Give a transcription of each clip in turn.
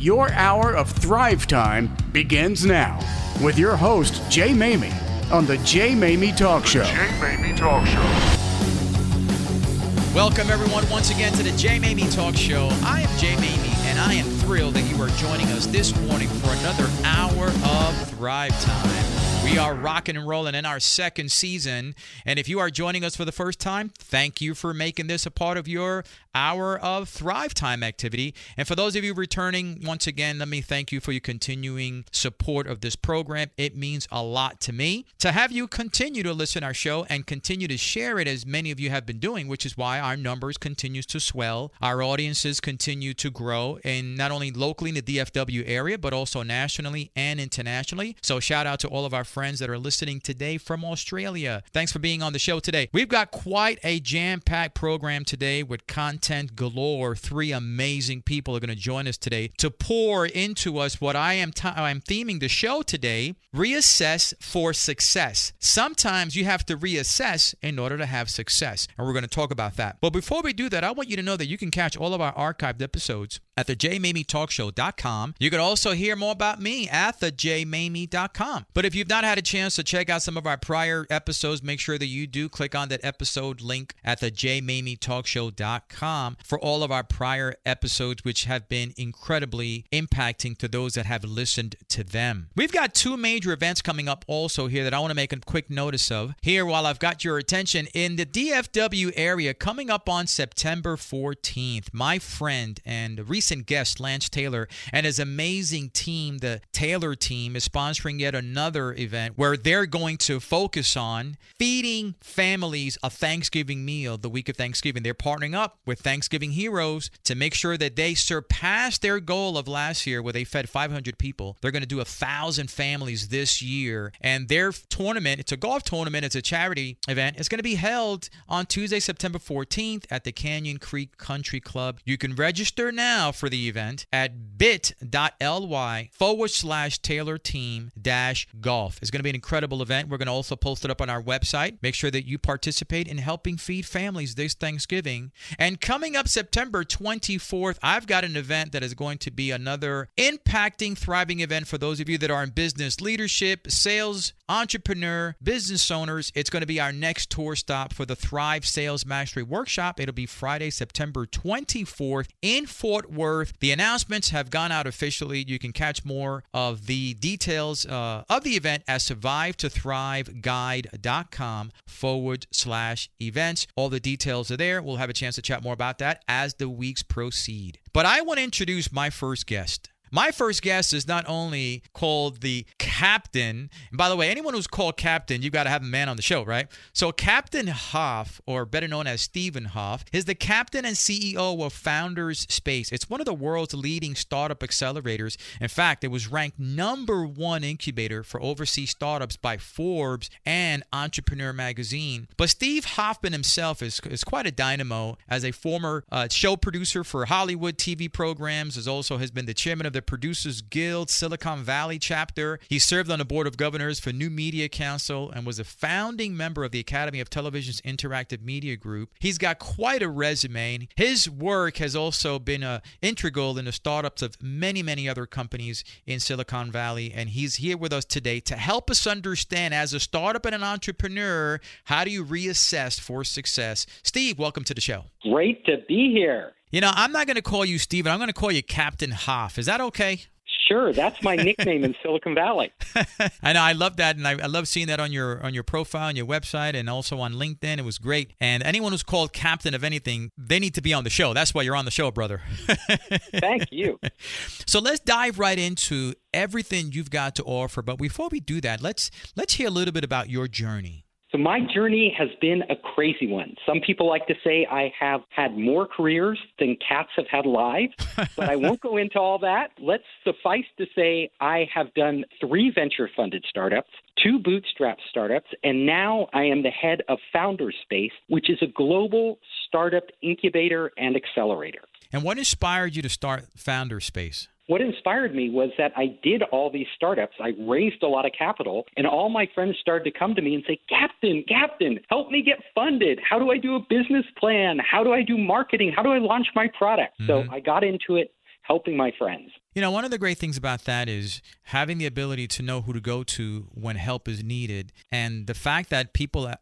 Your hour of Thrive Time begins now with your host, Jay Maymi, on the Jay Maymi Talk Show. Jay Maymi Talk Show. Welcome, everyone, once again to the Jay Maymi Talk Show. I am Jay Maymi, and I am thrilled that you are joining us this morning for another hour of Thrive Time. We are rocking and rolling in our second season. And if you are joining us for the first time, thank you for making this a part of your hour of Thrive Time activity. And for those of you returning, once again, let me thank you for your continuing support of this program. It means a lot to me to have you continue to listen to our show and continue to share it as many of you have been doing, which is why our numbers continues to swell. Our audiences continue to grow and not only locally in the DFW area, but also nationally and internationally. So shout out to all of our friends that are listening today from Australia. Thanks for being on the show today. We've got quite a jam packed program today with content galore. Three amazing people are going to join us today to pour into us what I am, t- I'm theming the show today reassess for success. Sometimes you have to reassess in order to have success. And we're going to talk about that. But before we do that, I want you to know that you can catch all of our archived episodes at the jmamietalkshow.com. You can also hear more about me at the jmamie.com. But if you've not had a chance to check out some of our prior episodes, make sure that you do click on that episode link at the jmamietalkshow.com for all of our prior episodes, which have been incredibly impacting to those that have listened to them. We've got two major events coming up also here that I want to make a quick notice of. Here, while I've got your attention, in the DFW area, coming up on September 14th, my friend and recent guest, Lance Taylor, and his amazing team, the Taylor team, is sponsoring yet another event where they're going to focus on feeding families a Thanksgiving meal the week of Thanksgiving. They're partnering up with Thanksgiving Heroes to make sure that they surpass their goal of last year where they fed 500 people. They're going to do a thousand families this year. And their tournament, it's a golf tournament, it's a charity event. It's going to be held on Tuesday, September 14th at the Canyon Creek Country Club. You can register now for the event at bit.ly forward slash Taylor team dash golf. It's going to be an incredible event. We're going to also post it up on our website. Make sure that you participate in helping feed families this Thanksgiving. And coming up September 24th, I've got an event that is going to be another impacting, thriving event for those of you that are in business leadership, sales, entrepreneur, business owners. It's going to be our next tour stop for the Thrive Sales Mastery Workshop. It'll be Friday, September 24th in Fort Worth. The announcements have gone out officially. You can catch more of the details uh, of the event at survive2thriveguide.com forward slash events. All the details are there. We'll have a chance to chat more about that as the weeks proceed. But I want to introduce my first guest. My first guest is not only called the captain, and by the way, anyone who's called captain, you've got to have a man on the show, right? So, Captain Hoff, or better known as Stephen Hoff, is the captain and CEO of Founders Space. It's one of the world's leading startup accelerators. In fact, it was ranked number one incubator for overseas startups by Forbes and Entrepreneur Magazine. But Steve Hoffman himself is, is quite a dynamo as a former uh, show producer for Hollywood TV programs, as also has been the chairman of the Producers Guild Silicon Valley chapter. He served on the board of governors for New Media Council and was a founding member of the Academy of Television's Interactive Media Group. He's got quite a resume. His work has also been uh, integral in the startups of many, many other companies in Silicon Valley. And he's here with us today to help us understand, as a startup and an entrepreneur, how do you reassess for success? Steve, welcome to the show. Great to be here. You know, I'm not going to call you Steven. I'm going to call you Captain Hoff. Is that okay? Sure, that's my nickname in Silicon Valley. I know, I love that, and I, I, love seeing that on your on your profile, on your website, and also on LinkedIn. It was great. And anyone who's called captain of anything, they need to be on the show. That's why you're on the show, brother. Thank you. So let's dive right into everything you've got to offer. But before we do that, let's let's hear a little bit about your journey. So my journey has been a crazy one. Some people like to say I have had more careers than cats have had lives, but I won't go into all that. Let's suffice to say I have done three venture funded startups, two bootstrap startups, and now I am the head of Founders Space, which is a global startup incubator and accelerator. And what inspired you to start Founders Space? What inspired me was that I did all these startups. I raised a lot of capital, and all my friends started to come to me and say, Captain, Captain, help me get funded. How do I do a business plan? How do I do marketing? How do I launch my product? Mm-hmm. So I got into it helping my friends. You know, one of the great things about that is having the ability to know who to go to when help is needed. And the fact that people, uh,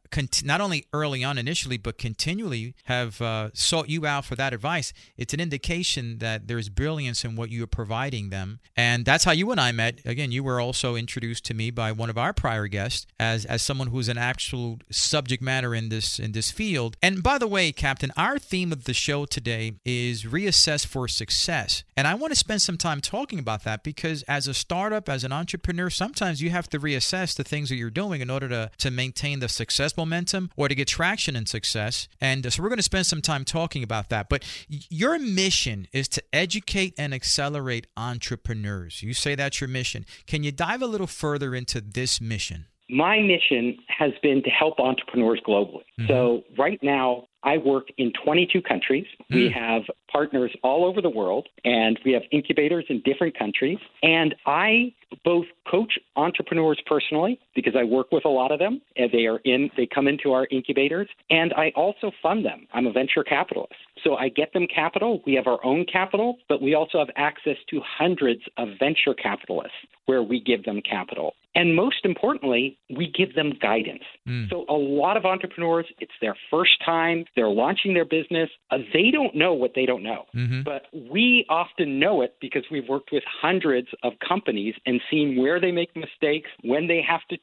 not only early on initially, but continually have uh, sought you out for that advice, it's an indication that there's brilliance in what you're providing them. And that's how you and I met. Again, you were also introduced to me by one of our prior guests as, as someone who's an actual subject matter in this in this field. And by the way, Captain, our theme of the show today is reassess for success. And I want to spend some time talking about that because as a startup, as an entrepreneur, sometimes you have to reassess the things that you're doing in order to, to maintain the success momentum or to get traction and success. And so we're going to spend some time talking about that. But your mission is to educate and accelerate entrepreneurs. You say that's your mission. Can you dive a little further into this mission? My mission has been to help entrepreneurs globally. Mm-hmm. So, right now, I work in 22 countries. Mm. We have partners all over the world, and we have incubators in different countries. And I both coach entrepreneurs personally because I work with a lot of them. And they are in, they come into our incubators, and I also fund them. I'm a venture capitalist, so I get them capital. We have our own capital, but we also have access to hundreds of venture capitalists where we give them capital. And most importantly, we give them guidance. Mm. So a lot of entrepreneurs, it's their first time, they're launching their business. Uh, they don't know what they don't know. Mm-hmm. But we often know it because we've worked with hundreds of companies and seen where they make mistakes, when they have to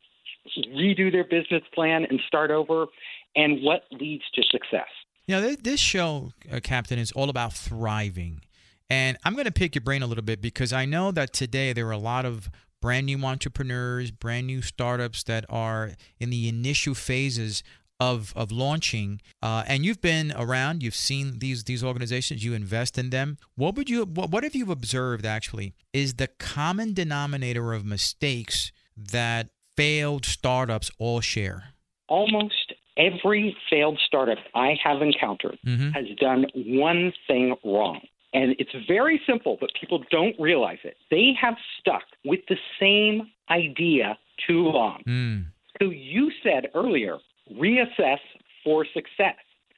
redo their business plan and start over, and what leads to success. You know, this show, uh, Captain, is all about thriving. And I'm going to pick your brain a little bit because I know that today there are a lot of brand new entrepreneurs, brand new startups that are in the initial phases of of launching. Uh, and you've been around, you've seen these these organizations, you invest in them. What would you what, what have you observed actually is the common denominator of mistakes that failed startups all share? Almost every failed startup I have encountered mm-hmm. has done one thing wrong. And it's very simple, but people don't realize it. They have stuck with the same idea too long. Mm. So you said earlier, reassess for success.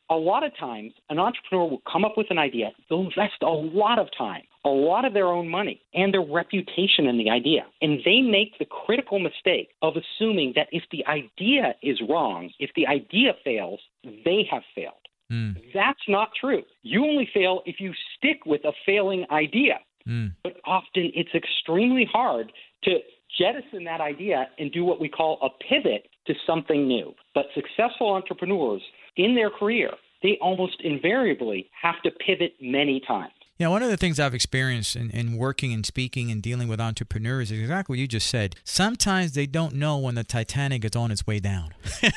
A lot of times, an entrepreneur will come up with an idea, they'll invest a lot of time, a lot of their own money, and their reputation in the idea. And they make the critical mistake of assuming that if the idea is wrong, if the idea fails, they have failed. Mm. That's not true. You only fail if you stick with a failing idea. Mm. But often it's extremely hard to jettison that idea and do what we call a pivot to something new. But successful entrepreneurs in their career, they almost invariably have to pivot many times. Yeah, one of the things I've experienced in, in working and speaking and dealing with entrepreneurs is exactly what you just said. Sometimes they don't know when the Titanic is on its way down.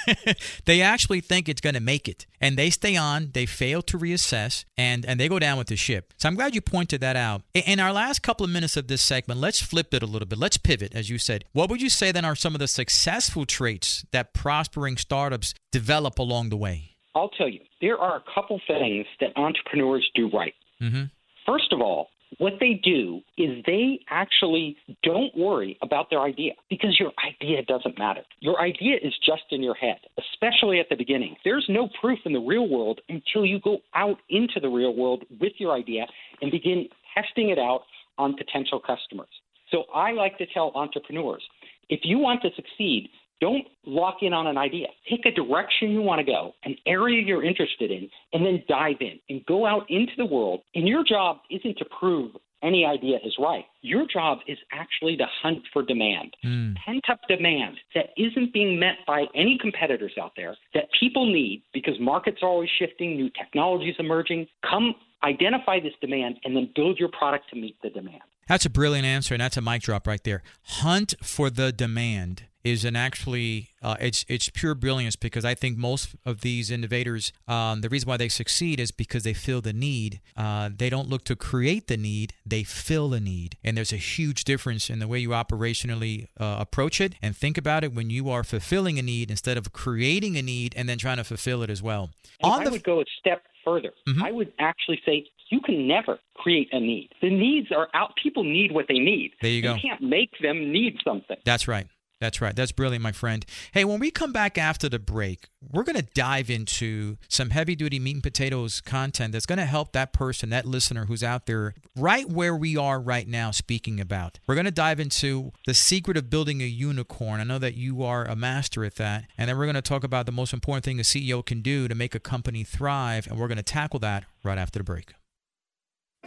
they actually think it's going to make it, and they stay on. They fail to reassess, and and they go down with the ship. So I'm glad you pointed that out. In our last couple of minutes of this segment, let's flip it a little bit. Let's pivot, as you said. What would you say then are some of the successful traits that prospering startups develop along the way? I'll tell you, there are a couple things that entrepreneurs do right. Mm-hmm. First of all, what they do is they actually don't worry about their idea because your idea doesn't matter. Your idea is just in your head, especially at the beginning. There's no proof in the real world until you go out into the real world with your idea and begin testing it out on potential customers. So I like to tell entrepreneurs if you want to succeed, don't lock in on an idea. Pick a direction you want to go, an area you're interested in, and then dive in and go out into the world. And your job isn't to prove any idea is right. Your job is actually to hunt for demand, mm. pent up demand that isn't being met by any competitors out there that people need because markets are always shifting, new technologies emerging. Come identify this demand and then build your product to meet the demand. That's a brilliant answer, and that's a mic drop right there. Hunt for the demand is an actually uh, it's it's pure brilliance because I think most of these innovators um, the reason why they succeed is because they feel the need. Uh, they don't look to create the need; they fill the need, and there's a huge difference in the way you operationally uh, approach it and think about it when you are fulfilling a need instead of creating a need and then trying to fulfill it as well. On I the... would go a step further. Mm-hmm. I would actually say you can never create a need. The needs are out. People need what they need. There you go. You can't make them need something. That's right. That's right. That's brilliant, my friend. Hey, when we come back after the break, we're going to dive into some heavy duty meat and potatoes content that's going to help that person, that listener who's out there right where we are right now speaking about. We're going to dive into the secret of building a unicorn. I know that you are a master at that. And then we're going to talk about the most important thing a CEO can do to make a company thrive. And we're going to tackle that right after the break.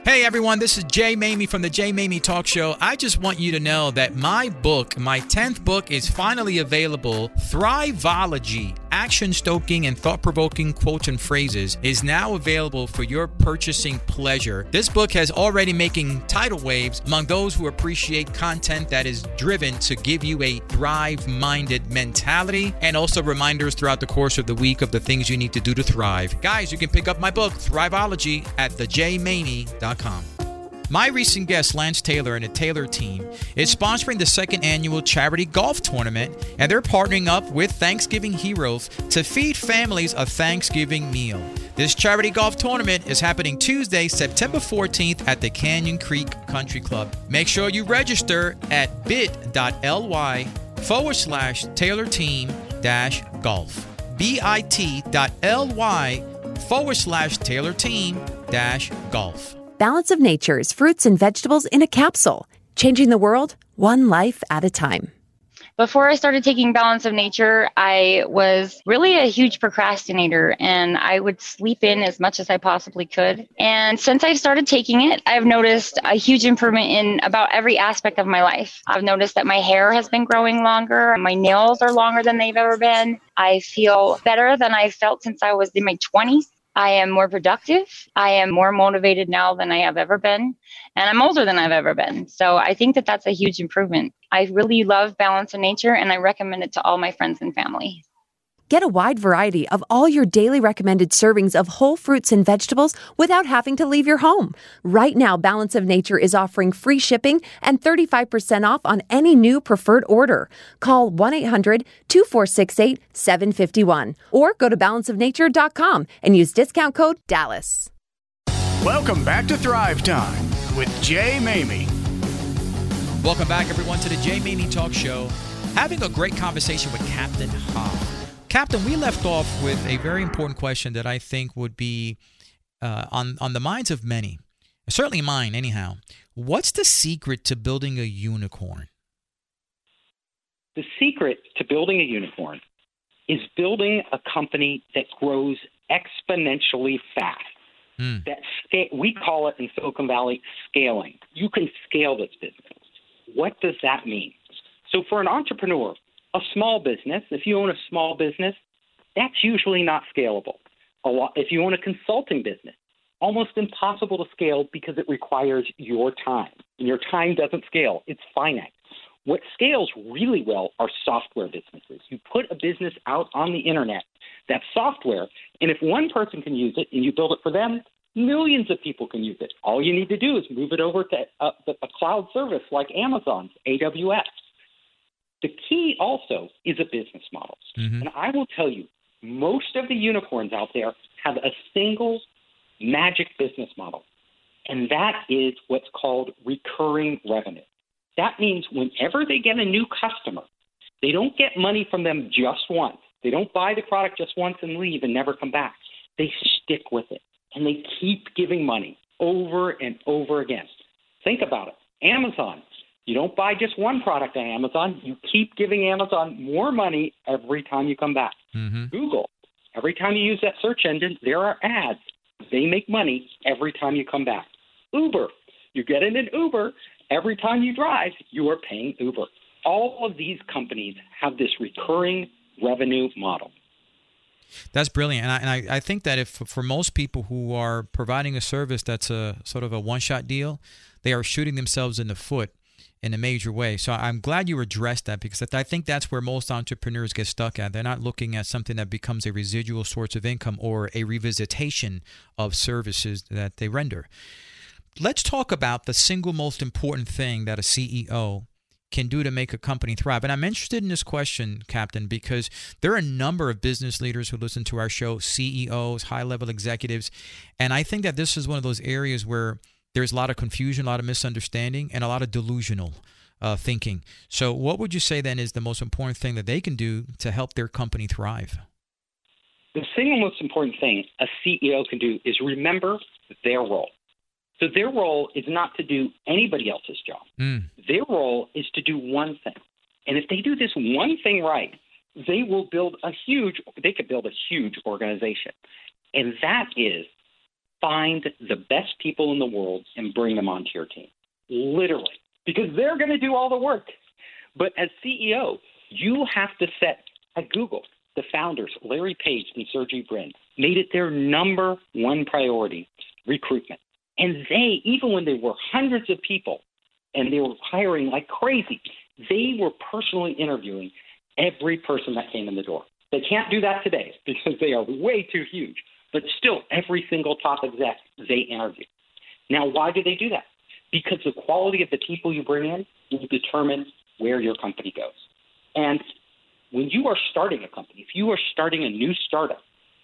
Hey everyone, this is Jay Maymi from the Jay Maymi Talk Show. I just want you to know that my book, my 10th book, is finally available. Thriveology, action stoking and thought provoking quotes and phrases, is now available for your purchasing pleasure. This book has already making tidal waves among those who appreciate content that is driven to give you a thrive minded mentality and also reminders throughout the course of the week of the things you need to do to thrive. Guys, you can pick up my book, Thriveology, at thejmamie.com. My recent guest, Lance Taylor and the Taylor team, is sponsoring the second annual charity golf tournament, and they're partnering up with Thanksgiving Heroes to feed families a Thanksgiving meal. This charity golf tournament is happening Tuesday, September 14th at the Canyon Creek Country Club. Make sure you register at bit.ly forward slash Taylor team dash golf. bit.ly forward slash Taylor team dash golf. Balance of Nature's fruits and vegetables in a capsule, changing the world one life at a time. Before I started taking Balance of Nature, I was really a huge procrastinator and I would sleep in as much as I possibly could. And since I've started taking it, I've noticed a huge improvement in about every aspect of my life. I've noticed that my hair has been growing longer, my nails are longer than they've ever been. I feel better than I felt since I was in my 20s. I am more productive. I am more motivated now than I have ever been. And I'm older than I've ever been. So I think that that's a huge improvement. I really love Balance of Nature and I recommend it to all my friends and family. Get a wide variety of all your daily recommended servings of whole fruits and vegetables without having to leave your home. Right now, Balance of Nature is offering free shipping and 35% off on any new preferred order. Call 1 800 2468 751 or go to balanceofnature.com and use discount code DALLAS. Welcome back to Thrive Time with Jay Maymi. Welcome back, everyone, to the Jay Maymi Talk Show. Having a great conversation with Captain Hoff. Captain, we left off with a very important question that I think would be uh, on on the minds of many, certainly mine, anyhow. What's the secret to building a unicorn? The secret to building a unicorn is building a company that grows exponentially fast. Mm. That sca- we call it in Silicon Valley scaling. You can scale this business. What does that mean? So for an entrepreneur, a small business, if you own a small business, that's usually not scalable. A lot, if you own a consulting business, almost impossible to scale because it requires your time. And your time doesn't scale, it's finite. What scales really well are software businesses. You put a business out on the internet, that's software, and if one person can use it and you build it for them, millions of people can use it. All you need to do is move it over to a, a cloud service like Amazon's AWS. The key also is a business model. Mm-hmm. And I will tell you, most of the unicorns out there have a single magic business model, and that is what's called recurring revenue. That means whenever they get a new customer, they don't get money from them just once. They don't buy the product just once and leave and never come back. They stick with it and they keep giving money over and over again. Think about it. Amazon, you don't buy just one product on Amazon, you keep giving Amazon more money every time you come back. Mm-hmm. Google, every time you use that search engine, there are ads. They make money every time you come back. Uber, you get in an Uber, every time you drive, you are paying Uber. All of these companies have this recurring revenue model. That's brilliant, and I, and I, I think that if for most people who are providing a service that's a sort of a one-shot deal, they are shooting themselves in the foot in a major way. So I'm glad you addressed that because I think that's where most entrepreneurs get stuck at. They're not looking at something that becomes a residual source of income or a revisitation of services that they render. Let's talk about the single most important thing that a CEO can do to make a company thrive. And I'm interested in this question, Captain, because there are a number of business leaders who listen to our show, CEOs, high level executives. And I think that this is one of those areas where there's a lot of confusion, a lot of misunderstanding, and a lot of delusional uh, thinking. So, what would you say then is the most important thing that they can do to help their company thrive? The single most important thing a CEO can do is remember their role. So, their role is not to do anybody else's job. Mm. Their role is to do one thing. And if they do this one thing right, they will build a huge, they could build a huge organization. And that is find the best people in the world and bring them onto your team. Literally because they're going to do all the work. But as CEO, you have to set at Google, the founders, Larry Page and Sergey Brin, made it their number one priority recruitment. And they, even when they were hundreds of people and they were hiring like crazy, they were personally interviewing every person that came in the door. They can't do that today because they are way too huge. But still, every single top exec they interview. Now, why do they do that? because the quality of the people you bring in will determine where your company goes. And when you are starting a company, if you are starting a new startup,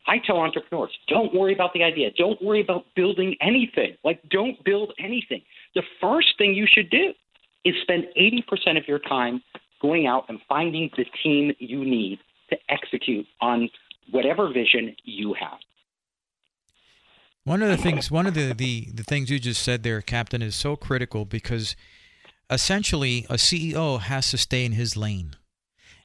I tell entrepreneurs, don't worry about the idea. Don't worry about building anything. Like, don't build anything. The first thing you should do is spend 80% of your time going out and finding the team you need to execute on whatever vision you have. One of the things, one of the, the, the things you just said there, Captain, is so critical because essentially a CEO has to stay in his lane.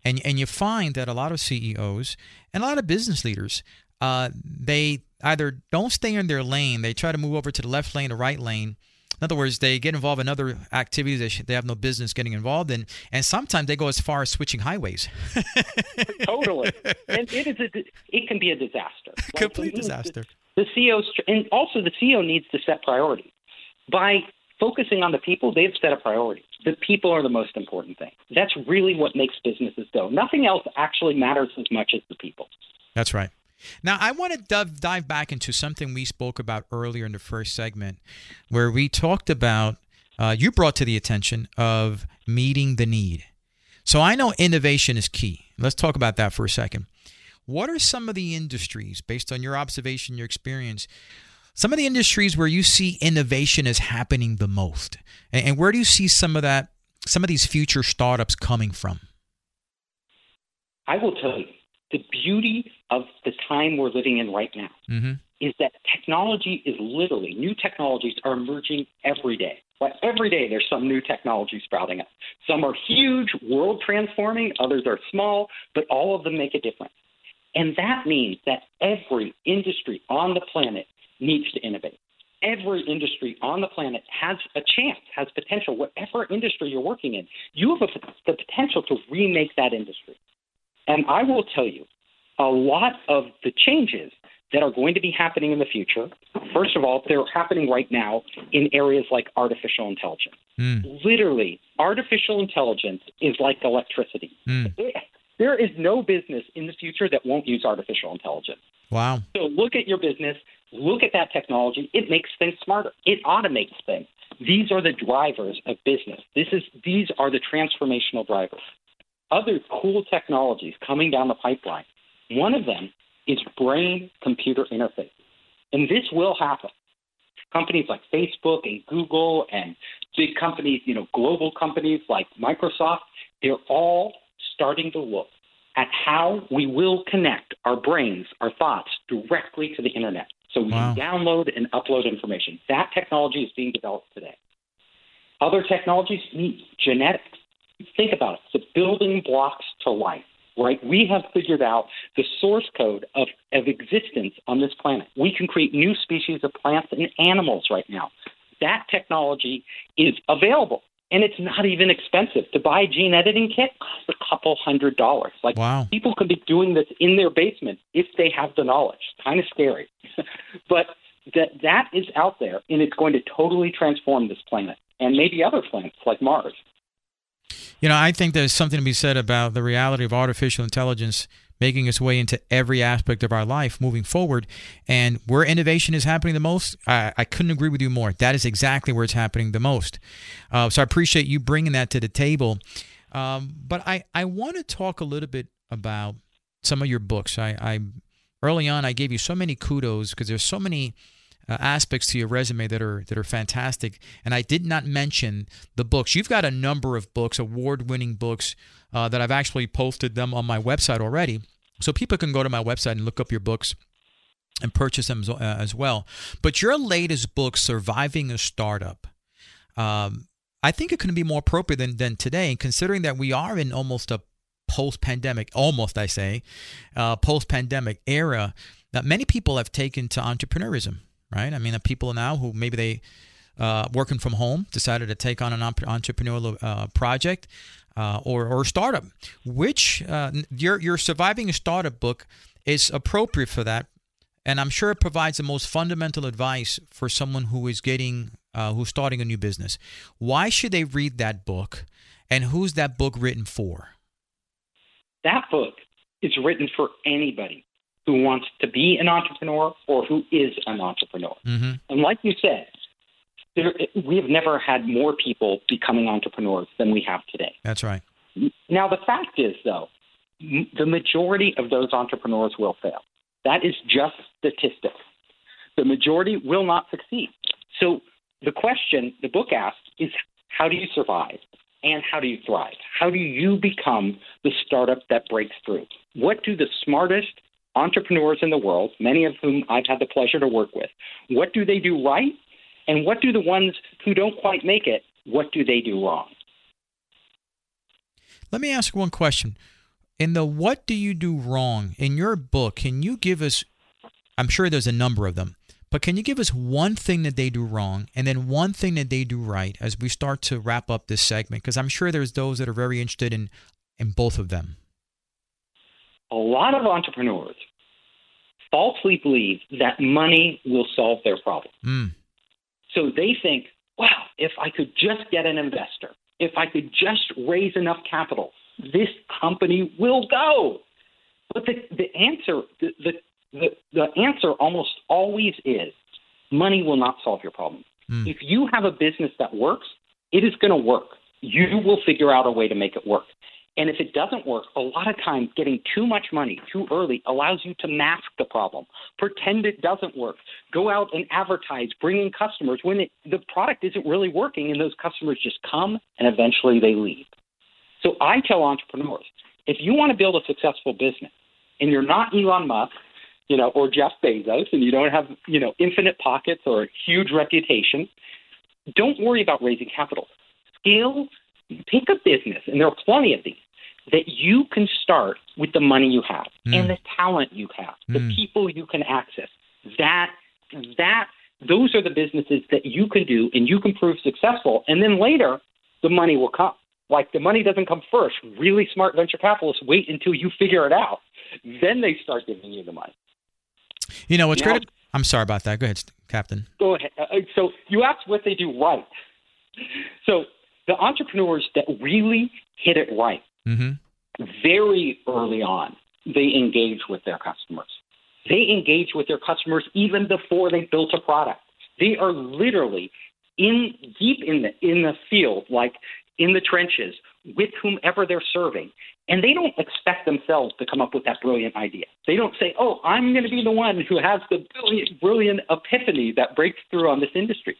And, and you find that a lot of CEOs and a lot of business leaders, uh, they either don't stay in their lane, they try to move over to the left lane or right lane. In other words, they get involved in other activities they, they have no business getting involved in, and sometimes they go as far as switching highways. totally, and it is a, it can be a disaster, like, complete disaster. The CEO and also the CEO needs to set priorities. By focusing on the people, they've set a priority. The people are the most important thing. That's really what makes businesses go. Nothing else actually matters as much as the people. That's right. Now, I want to dive back into something we spoke about earlier in the first segment, where we talked about, uh, you brought to the attention of meeting the need. So I know innovation is key. Let's talk about that for a second. What are some of the industries, based on your observation, your experience, some of the industries where you see innovation is happening the most? And, and where do you see some of that, some of these future startups coming from? I will tell you, the beauty of the time we're living in right now mm-hmm. is that technology is literally, new technologies are emerging every day. But every day there's some new technology sprouting up. Some are huge, world transforming, others are small, but all of them make a difference. And that means that every industry on the planet needs to innovate. Every industry on the planet has a chance, has potential, whatever industry you're working in, you have a, the potential to remake that industry. And I will tell you, a lot of the changes that are going to be happening in the future, first of all, they're happening right now in areas like artificial intelligence. Mm. Literally, artificial intelligence is like electricity. Mm. It, there is no business in the future that won't use artificial intelligence. Wow. So look at your business, look at that technology. It makes things smarter. It automates things. These are the drivers of business. This is these are the transformational drivers. Other cool technologies coming down the pipeline. One of them is brain computer interface. And this will happen. Companies like Facebook and Google and big companies, you know, global companies like Microsoft, they're all starting to look at how we will connect our brains, our thoughts directly to the internet. So we wow. can download and upload information. That technology is being developed today. Other technologies need genetics. Think about it the building blocks to life, right? We have figured out the source code of, of existence on this planet. We can create new species of plants and animals right now. That technology is available and it's not even expensive. To buy a gene editing kit costs a couple hundred dollars. Like wow. people could be doing this in their basement if they have the knowledge. Kind of scary. But that that is out there and it's going to totally transform this planet and maybe other planets like mars. You know i think there's something to be said about the reality of artificial intelligence making its way into every aspect of our life moving forward. And where innovation is happening the most, I, I couldn't agree with you more. That is exactly where it's happening the most. Uh, so I appreciate you bringing that to the table. Um, but I, I want to talk a little bit about some of your books. I, I early on I gave you so many kudos because there's so many uh, aspects to your resume that are that are fantastic. And I did not mention the books. You've got a number of books, award-winning books uh, that I've actually posted them on my website already, so people can go to my website and look up your books and purchase them uh, as well. But your latest book, Surviving a Startup. Um, I think it couldn't be more appropriate than, than today, considering that we are in almost a post-pandemic, almost I say, uh, post-pandemic era. That many people have taken to entrepreneurism, right? I mean, the people now who maybe they uh, working from home decided to take on an entrepreneurial uh, project uh, or or startup. Which uh, your your surviving a startup book is appropriate for that, and I'm sure it provides the most fundamental advice for someone who is getting uh, who's starting a new business. Why should they read that book, and who's that book written for? That book is written for anybody who wants to be an entrepreneur or who is an entrepreneur. Mm-hmm. And like you said, there, we have never had more people becoming entrepreneurs than we have today. That's right. Now, the fact is, though, the majority of those entrepreneurs will fail. That is just statistics. The majority will not succeed. So the question the book asks is how do you survive and how do you thrive? How do you become the startup that breaks through? What do the smartest entrepreneurs in the world, many of whom I've had the pleasure to work with, what do they do right? And what do the ones who don't quite make it, what do they do wrong? Let me ask one question. In the what do you do wrong in your book, can you give us I'm sure there's a number of them. But can you give us one thing that they do wrong and then one thing that they do right as we start to wrap up this segment? Because I'm sure there's those that are very interested in, in both of them. A lot of entrepreneurs falsely believe that money will solve their problem. Mm. So they think, wow, if I could just get an investor, if I could just raise enough capital, this company will go. But the, the answer, the, the the, answer almost always is money will not solve your problem. Mm. If you have a business that works, it is going to work. You will figure out a way to make it work. And if it doesn't work, a lot of times getting too much money too early allows you to mask the problem, pretend it doesn't work, go out and advertise, bring in customers when it, the product isn't really working, and those customers just come and eventually they leave. So I tell entrepreneurs if you want to build a successful business and you're not Elon Musk you know, or Jeff Bezos, and you don't have, you know, infinite pockets or a huge reputation, don't worry about raising capital. Scale, pick a business, and there are plenty of these that you can start with the money you have mm. and the talent you have, the mm. people you can access. That that those are the businesses that you can do and you can prove successful, and then later the money will come. Like the money doesn't come first. Really smart venture capitalists wait until you figure it out. Then they start giving you the money. You know what's now, great? I'm sorry about that. Go ahead, Captain. Go ahead. Uh, so you asked what they do right. So the entrepreneurs that really hit it right, mm-hmm. very early on, they engage with their customers. They engage with their customers even before they built a product. They are literally in deep in the in the field, like in the trenches, with whomever they're serving. And they don't expect themselves to come up with that brilliant idea. They don't say, oh, I'm going to be the one who has the brilliant, brilliant epiphany that breaks through on this industry.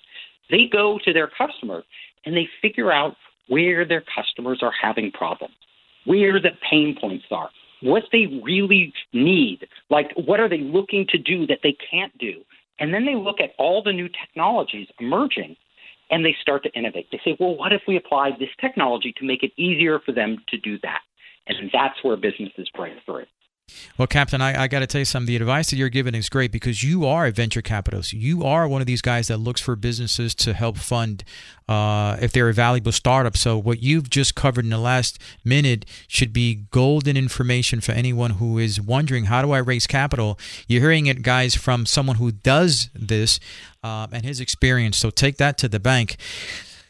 They go to their customers and they figure out where their customers are having problems, where the pain points are, what they really need, like what are they looking to do that they can't do. And then they look at all the new technologies emerging and they start to innovate. They say, well, what if we applied this technology to make it easier for them to do that? And that's where businesses break through. Well, Captain, I, I got to tell you something. The advice that you're giving is great because you are a venture capitalist. You are one of these guys that looks for businesses to help fund uh, if they're a valuable startup. So, what you've just covered in the last minute should be golden information for anyone who is wondering how do I raise capital. You're hearing it, guys, from someone who does this uh, and his experience. So, take that to the bank.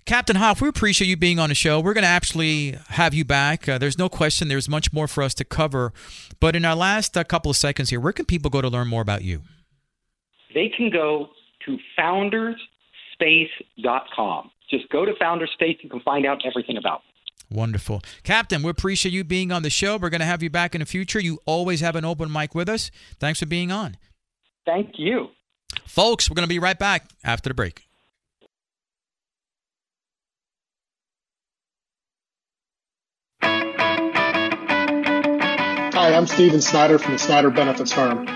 Captain Hoff, we appreciate you being on the show. We're going to actually have you back. Uh, there's no question there's much more for us to cover. But in our last uh, couple of seconds here, where can people go to learn more about you? They can go to founderspace.com. Just go to Founderspace. You can find out everything about Wonderful. Captain, we appreciate you being on the show. We're going to have you back in the future. You always have an open mic with us. Thanks for being on. Thank you. Folks, we're going to be right back after the break. I'm Steven Snyder from the Snyder Benefits Firm.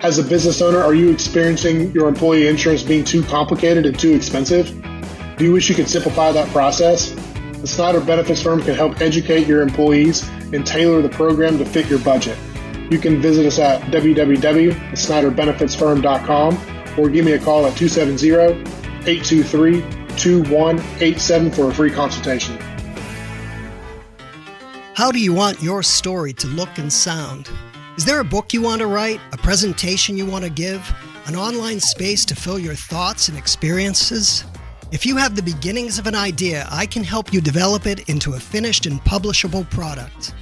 As a business owner, are you experiencing your employee insurance being too complicated and too expensive? Do you wish you could simplify that process? The Snyder Benefits Firm can help educate your employees and tailor the program to fit your budget. You can visit us at www.snyderbenefitsfirm.com or give me a call at 270 823 2187 for a free consultation. How do you want your story to look and sound? Is there a book you want to write, a presentation you want to give, an online space to fill your thoughts and experiences? If you have the beginnings of an idea, I can help you develop it into a finished and publishable product.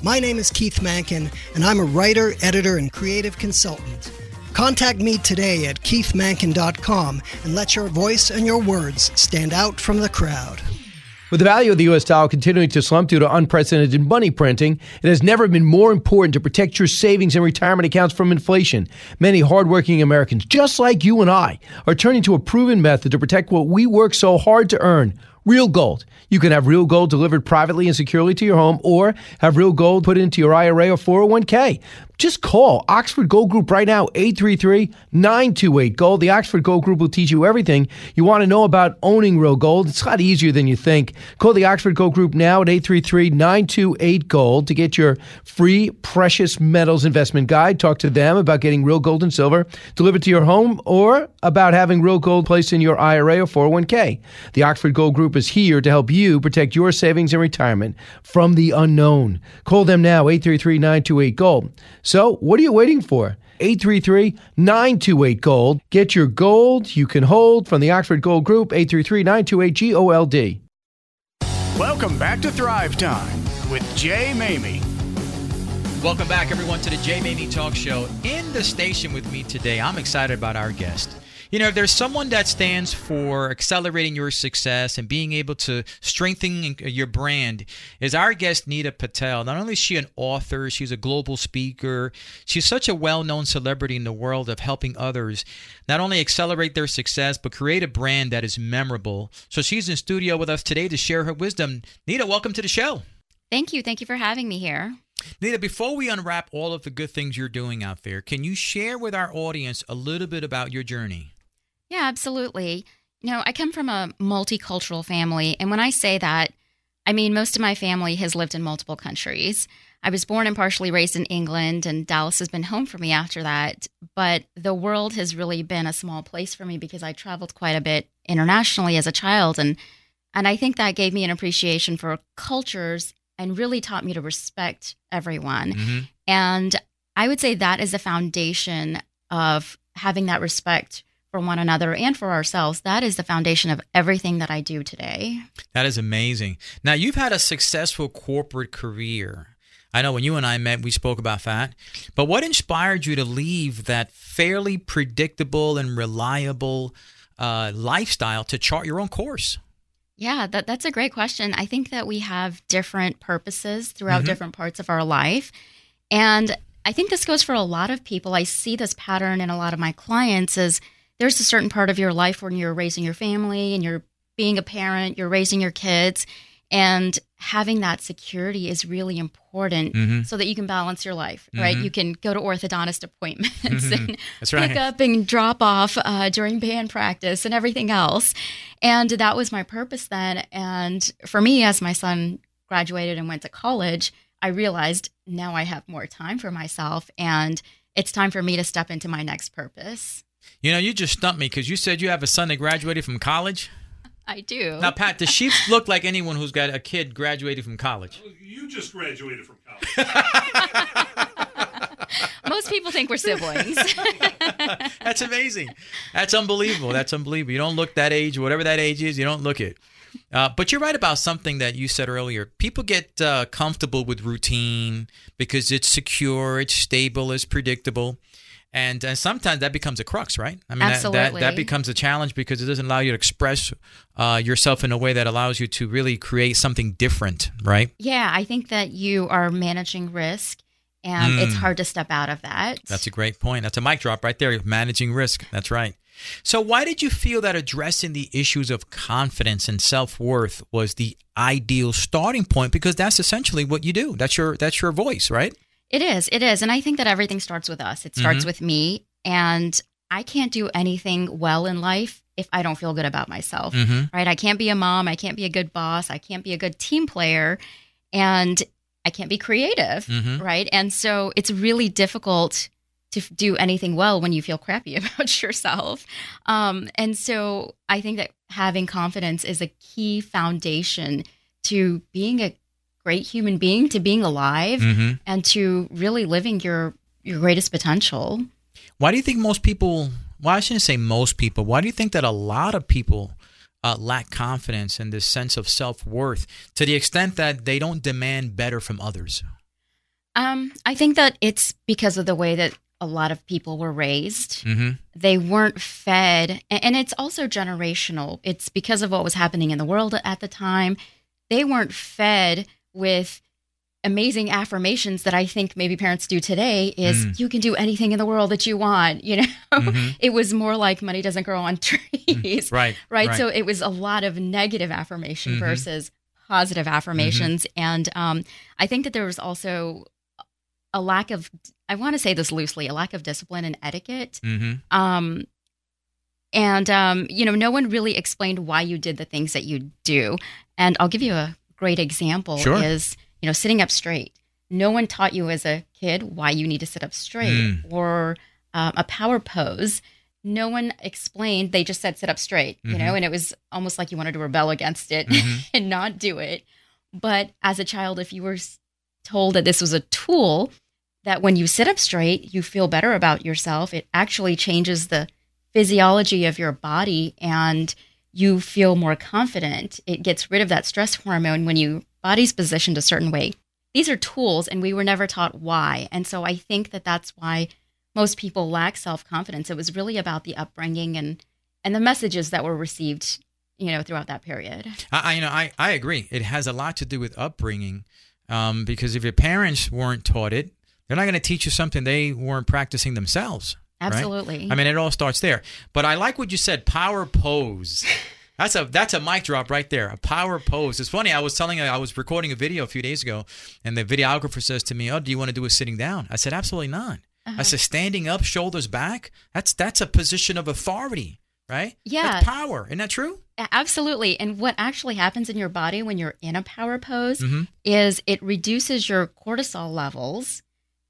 My name is Keith Mankin, and I'm a writer, editor, and creative consultant. Contact me today at keithmankin.com and let your voice and your words stand out from the crowd. With the value of the U.S. dollar continuing to slump due to unprecedented money printing, it has never been more important to protect your savings and retirement accounts from inflation. Many hardworking Americans, just like you and I, are turning to a proven method to protect what we work so hard to earn real gold. You can have real gold delivered privately and securely to your home or have real gold put into your IRA or 401k. Just call Oxford Gold Group right now, 833-928-GOLD. The Oxford Gold Group will teach you everything you want to know about owning real gold. It's a lot easier than you think. Call the Oxford Gold Group now at 833-928-GOLD to get your free precious metals investment guide. Talk to them about getting real gold and silver delivered to your home or about having real gold placed in your IRA or 401k. The Oxford Gold Group is here to help you protect your savings and retirement from the unknown. Call them now, 833-928-GOLD. So, what are you waiting for? 833 928 Gold. Get your gold you can hold from the Oxford Gold Group, 833 928 GOLD. Welcome back to Thrive Time with Jay Maymi. Welcome back, everyone, to the Jay Maymi Talk Show. In the station with me today, I'm excited about our guest. You know, if there's someone that stands for accelerating your success and being able to strengthen uh, your brand, is our guest Nita Patel. Not only is she an author, she's a global speaker. She's such a well-known celebrity in the world of helping others not only accelerate their success but create a brand that is memorable. So she's in studio with us today to share her wisdom. Nita, welcome to the show. Thank you. Thank you for having me here. Nita, before we unwrap all of the good things you're doing out there, can you share with our audience a little bit about your journey? Yeah, absolutely. You know, I come from a multicultural family. And when I say that, I mean most of my family has lived in multiple countries. I was born and partially raised in England, and Dallas has been home for me after that. But the world has really been a small place for me because I traveled quite a bit internationally as a child. And, and I think that gave me an appreciation for cultures and really taught me to respect everyone. Mm-hmm. And I would say that is the foundation of having that respect for one another and for ourselves. That is the foundation of everything that I do today. That is amazing. Now, you've had a successful corporate career. I know when you and I met, we spoke about that. But what inspired you to leave that fairly predictable and reliable uh, lifestyle to chart your own course? Yeah, that, that's a great question. I think that we have different purposes throughout mm-hmm. different parts of our life. And I think this goes for a lot of people. I see this pattern in a lot of my clients is – there's a certain part of your life when you're raising your family and you're being a parent, you're raising your kids, and having that security is really important mm-hmm. so that you can balance your life, right? Mm-hmm. You can go to orthodontist appointments mm-hmm. and right. pick up and drop off uh, during band practice and everything else. And that was my purpose then. And for me, as my son graduated and went to college, I realized now I have more time for myself and it's time for me to step into my next purpose. You know, you just stumped me because you said you have a son that graduated from college. I do. Now, Pat, does she look like anyone who's got a kid graduated from college? You just graduated from college. Most people think we're siblings. That's amazing. That's unbelievable. That's unbelievable. You don't look that age, whatever that age is, you don't look it. Uh, but you're right about something that you said earlier. People get uh, comfortable with routine because it's secure, it's stable, it's predictable and uh, sometimes that becomes a crux, right? I mean, Absolutely. That, that, that becomes a challenge because it doesn't allow you to express uh, yourself in a way that allows you to really create something different, right? Yeah, I think that you are managing risk, and mm. it's hard to step out of that. That's a great point. That's a mic drop right there. Managing risk. That's right. So, why did you feel that addressing the issues of confidence and self worth was the ideal starting point? Because that's essentially what you do. That's your that's your voice, right? It is. It is. And I think that everything starts with us. It starts Mhm. with me. And I can't do anything well in life if I don't feel good about myself, Mhm. right? I can't be a mom. I can't be a good boss. I can't be a good team player. And I can't be creative, Mhm. right? And so it's really difficult to do anything well when you feel crappy about yourself. Um, and so I think that having confidence is a key foundation to being a great human being, to being alive, Mhm. and to really living your your greatest potential. Why do you think most people? Well, I shouldn't say most people. Why do you think that a lot of people uh, lack confidence and this sense of self worth to the extent that they don't demand better from others? Um, I think that it's because of the way that a lot of people were raised. Mm-hmm. They weren't fed, and it's also generational. It's because of what was happening in the world at the time. They weren't fed with amazing affirmations that I think maybe parents do today is Mm. you can do anything in the world that you want, you know. Mhm. It was more like money doesn't grow on trees. Right, Right. right. So it was a lot of negative affirmation Mhm. versus positive affirmations. And um, I think that there was also a lack of, I want to say this loosely, a lack of discipline and etiquette. Mm-hmm. Um, and, um, you know, no one really explained why you did the things that you do. And I'll give you a great example Sure. is, you know, sitting up straight. No one taught you as a kid why you need to sit up straight Mm. or um, a power pose. No one explained. They just said sit up straight, you know, Mhm. and it was almost like you wanted to rebel against it Mhm. and not do it. But as a child, if you were told that this was a tool, that when you sit up straight, you feel better about yourself, it actually changes the physiology of your body and you feel more confident. It gets rid of that stress hormone when your body's positioned a certain way. These are tools, and we were never taught why. And so I think that that's why most people lack self confidence. It was really about the upbringing and and the messages that were received, you know, throughout that period. I, you know I, I agree. It has a lot to do with upbringing, um, because if your parents weren't taught it, they're not going to teach you something they weren't practicing themselves. Right? Absolutely. I mean, it all starts there. But I like what you said. Power pose. That's a that's a mic drop right there. A power pose. It's funny. I was telling I was recording a video a few days ago, and the videographer says to me, "Oh, do you want to do a sitting down?" I said, "Absolutely not." Uh-huh. I said, "Standing up, shoulders back. That's that's a position of authority, right? Yeah. That's power. Isn't that true?" Absolutely. And what actually happens in your body when you're in a power pose Mhm. is it reduces your cortisol levels,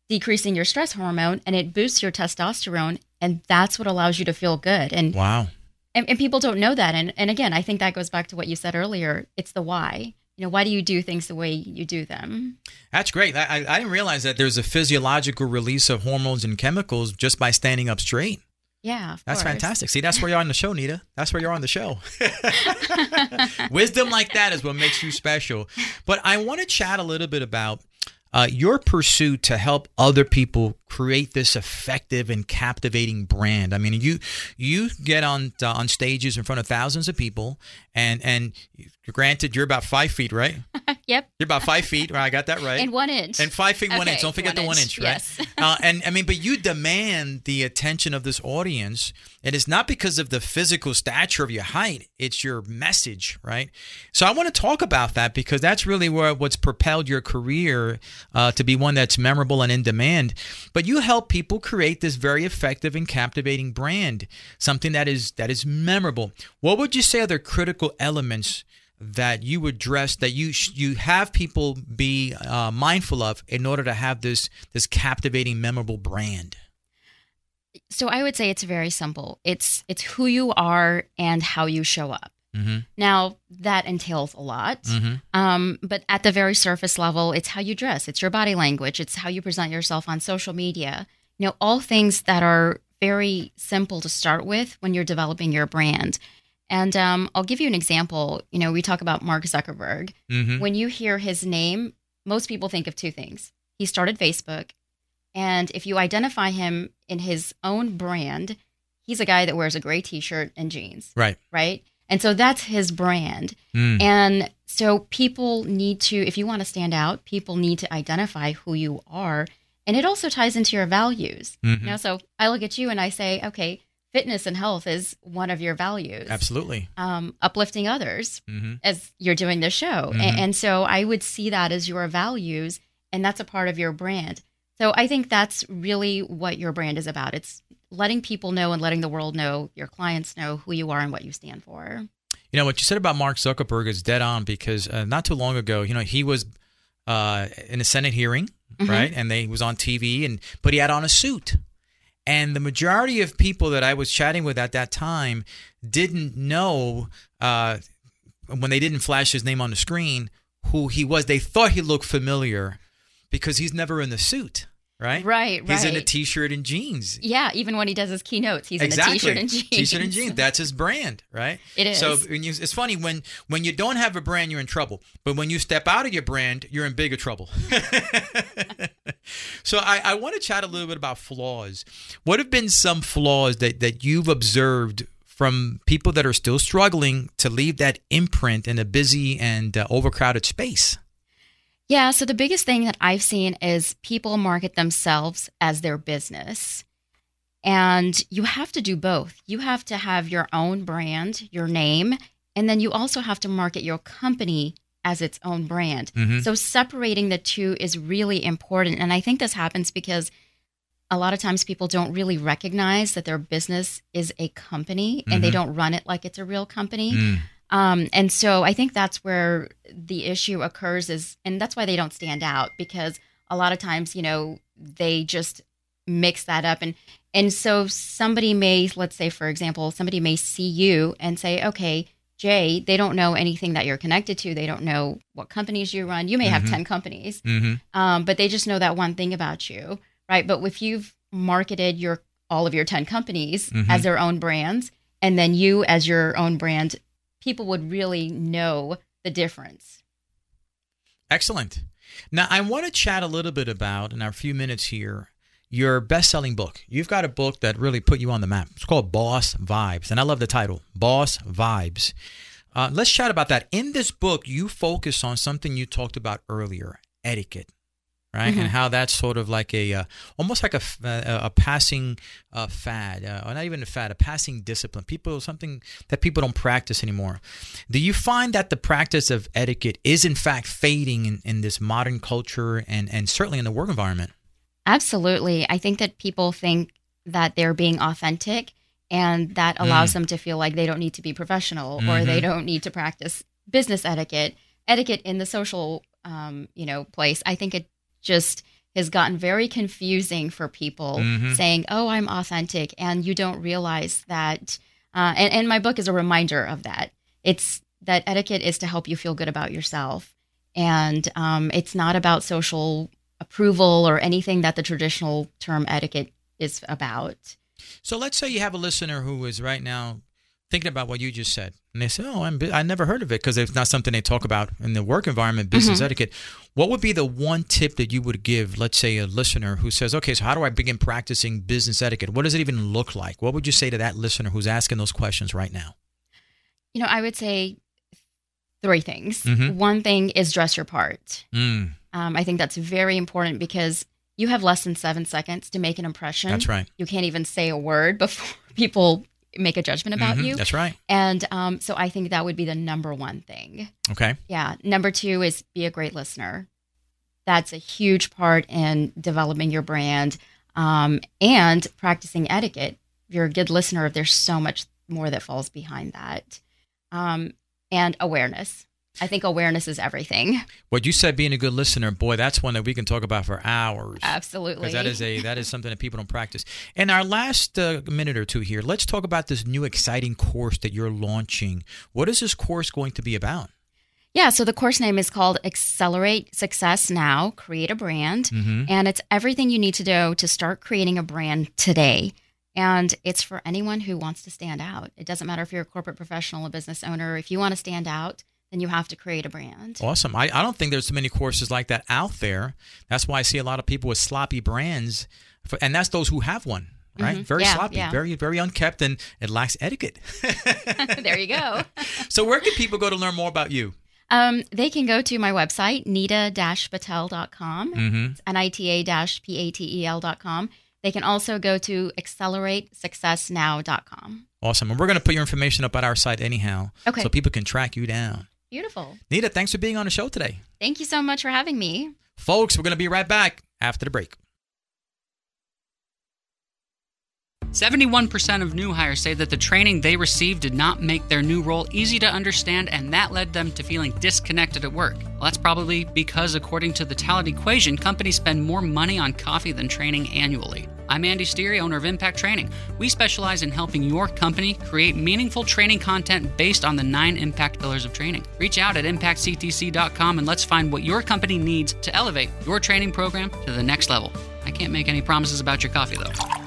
decreasing your stress hormone, and it boosts your testosterone. And that's what allows you to feel good. And, Wow. and, and people don't know that. And, and again, I think that goes back to what you said earlier. It's the why. You know, why do you do things the way you do them? That's great. I, I didn't realize that there's a physiological release of hormones and chemicals just by standing up straight. Yeah. That's course. fantastic. See, that's where you're on the show, Nita. That's where you're on the show. Wisdom like that is what makes you special. But I want to chat a little bit about uh, your pursuit to help other people create this effective and captivating brand. I mean, you you get on uh, on stages in front of thousands of people, and and granted, you're about five feet, right? Yep. You're about five feet, right? I got that right. And one inch. And five feet one Okay, inch. Don't forget one the one inch, inch, right? yes. uh, and I mean, but you demand the attention of this audience, and it's not because of the physical stature of your height; it's your message, right? So I want to talk about that because that's really where what's propelled your career uh, to be one that's memorable and in demand. But you help people create this very effective and captivating brand, something that is that is memorable. What would you say are the critical elements? that you address that you you have people be uh, mindful of in order to have this this captivating memorable brand So I would say it's very simple. It's it's who you are and how you show up. Mm-hmm. Now that entails a lot, Mhm. um, but at the very surface level, it's how you dress, it's your body language, it's how you present yourself on social media. You know, all things that are very simple to start with when you're developing your brand. And um, I'll give you an example. You know, we talk about Mark Zuckerberg. Mhm. When you hear his name, most people think of two things. He started Facebook, and if you identify him in his own brand, he's a guy that wears a gray T-shirt and jeans right right? And so that's his brand. Mm. And so people need to, if you want to stand out, people need to identify who you are. And it also ties into your values. Mhm. You know, so I look at you and I say, okay, fitness and health is one of your values. Absolutely. Um, uplifting others Mhm. as you're doing this show. A- Mhm. And, so I would see that as your values, and that's a part of your brand. So I think that's really what your brand is about. It's letting people know and letting the world know, your clients know who you are and what you stand for. You know what you said about Mark Zuckerberg is dead on because uh, not too long ago, you know, he was uh, in a Senate hearing, Mhm. right, and they was on TV, and but he had on a suit, and the majority of people that I was chatting with at that time didn't know uh, when they didn't flash his name on the screen who he was. They thought he looked familiar because he's never in the suit, right? Right, He's in a right. t-shirt and jeans. Yeah, even when he does his keynotes, he's exactly. in a t-shirt and jeans. T-shirt and jeans. That's his brand, right? It is. So when you, it's funny when when you don't have a brand, you're in trouble. But when you step out of your brand, you're in bigger trouble. so I, I want to chat a little bit about flaws. What have been some flaws that that you've observed from people that are still struggling to leave that imprint in a busy and uh, overcrowded space? Yeah, so the biggest thing that I've seen is people market themselves as their business. And you have to do both. You have to have your own brand, your name, and then you also have to market your company as its own brand. Mhm. So separating the two is really important. And I think this happens because a lot of times people don't really recognize that their business is a company and they Mhm. don't run it like it's a real company. Mm. Um, and so I think that's where the issue occurs is, and that's why they don't stand out because a lot of times, you know, they just mix that up. And, and so somebody may, let's say, for example, somebody may see you and say, okay, Jay, they don't know anything that you're connected to. They don't know what companies you run. You may have Mhm. 10 companies, Mhm. um, but they just know that one thing about you, right? But if you've marketed your all of your 10 companies Mhm. as their own brands, and then you as your own brand, people would really know the difference. Excellent. Now, I want to chat a little bit about, in our few minutes here, your best selling book. You've got a book that really put you on the map. It's called Boss Vibes. And I love the title Boss Vibes. Uh, let's chat about that. In this book, you focus on something you talked about earlier etiquette. Right, Mhm. and how that's sort of like a, uh, almost like a a passing uh, fad, uh, or not even a fad, a passing discipline. People, something that people don't practice anymore. Do you find that the practice of etiquette is in fact fading in, in this modern culture and, and certainly in the work environment? Absolutely. I think that people think that they're being authentic and that allows Mm. them to feel like they don't need to be professional or they Mhm. don't need to practice business etiquette, etiquette in the social, um, you know, place. I think it just has gotten very confusing for people Mhm. saying, "Oh, I'm authentic," and you don't realize that. Uh, and, and my book is a reminder of that. It's that etiquette is to help you feel good about yourself, and um, it's not about social approval or anything that the traditional term etiquette is about. So let's say you have a listener who is right now thinking about what you just said, and they say, "Oh, I'm, I never heard of it because it's not something they talk about in the work environment, business Mhm. etiquette." What would be the one tip that you would give, let's say, a listener who says, "Okay, so how do I begin practicing business etiquette? What does it even look like?" What would you say to that listener who's asking those questions right now? You know, I would say three things. Mhm. One thing is dress your part. Mm, Um, I think that's very important because you have less than seven seconds to make an impression. That's right. You can't even say a word before people make a judgment about Mhm, you. that's right. And um, so I think that would be the number one thing. Okay. Yeah. Number two is be a great listener. That's a huge part in developing your brand um, and practicing etiquette. If you're a good listener, there's so much more that falls behind that. Um, and awareness. I think awareness is everything. What you said, being a good listener, boy, that's one that we can talk about for hours. Absolutely. that is a that is something that people don't practice. In our last uh, minute or two here, let's talk about this new exciting course that you're launching. What is this course going to be about? Yeah, so the course name is called Accelerate Success Now, Create a Brand. Mhm. And it's everything you need to do to start creating a brand today. And it's for anyone who wants to stand out. It doesn't matter if you're a corporate professional, a business owner. If you want to stand out, then you have to create a brand. Awesome. I, I don't think there's too many courses like that out there. That's why I see a lot of people with sloppy brands, for, and that's those who have one. Right, Mhm. very Yeah, sloppy, yeah. very very unkept, and it lacks etiquette. there you go. so, where can people go to learn more about you? Um, they can go to my website, nita-patel.com. Mhm. It's N-I-T-A-P-A-T-E-L.com. They can also go to acceleratesuccessnow.com. Awesome. And we're going to put your information up at our site anyhow. Okay. So people can track you down. Beautiful. Nita, thanks for being on the show today. Thank you so much for having me. Folks, we're going to be right back after the break. 71% of new hires say that the training they received did not make their new role easy to understand, and that led them to feeling disconnected at work. Well, that's probably because, according to the Talent Equation, companies spend more money on coffee than training annually. I'm Andy Steary, owner of Impact Training. We specialize in helping your company create meaningful training content based on the nine impact pillars of training. Reach out at impactctc.com and let's find what your company needs to elevate your training program to the next level. I can't make any promises about your coffee, though.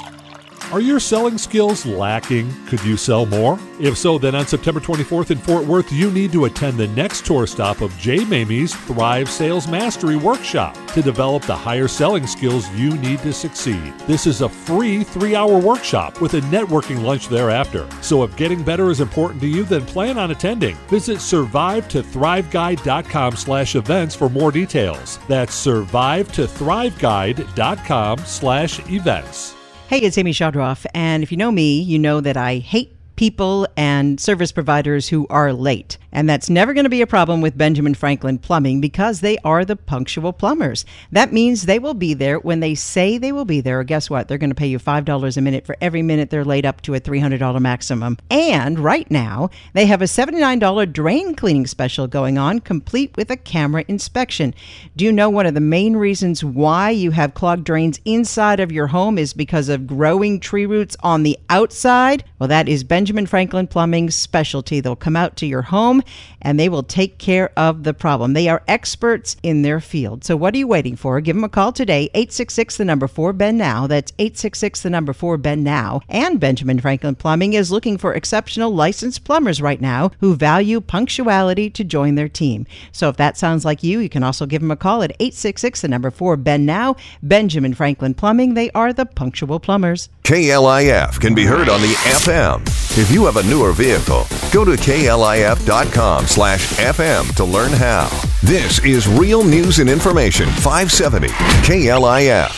Are your selling skills lacking? Could you sell more? If so, then on September 24th in Fort Worth, you need to attend the next tour stop of Jay Maymi's Thrive Sales Mastery Workshop to develop the higher selling skills you need to succeed. This is a free three hour workshop with a networking lunch thereafter. So if getting better is important to you, then plan on attending. Visit survive2thriveguide.com slash events for more details. That's survive2thriveguide.com slash events. Hey, it's Amy Shadroff, and if you know me, you know that I hate people and service providers who are late. And that's never going to be a problem with Benjamin Franklin Plumbing because they are the punctual plumbers. That means they will be there when they say they will be there. Guess what? They're going to pay you $5 a minute for every minute they're late up to a $300 maximum. And right now, they have a $79 drain cleaning special going on, complete with a camera inspection. Do you know one of the main reasons why you have clogged drains inside of your home is because of growing tree roots on the outside? Well, that is Benjamin Franklin Plumbing's specialty. They'll come out to your home and they will take care of the problem. They are experts in their field. So what are you waiting for? Give them a call today, 866 the number 4 Ben Now. That's 866 the number 4 Ben Now. And Benjamin Franklin Plumbing is looking for exceptional licensed plumbers right now who value punctuality to join their team. So if that sounds like you, you can also give them a call at 866 the number 4 Ben Now. Benjamin Franklin Plumbing, they are the punctual plumbers. KLIF can be heard on the FM. If you have a newer vehicle, go to klif.com slash FM to learn how. This is Real News and Information 570 KLIF.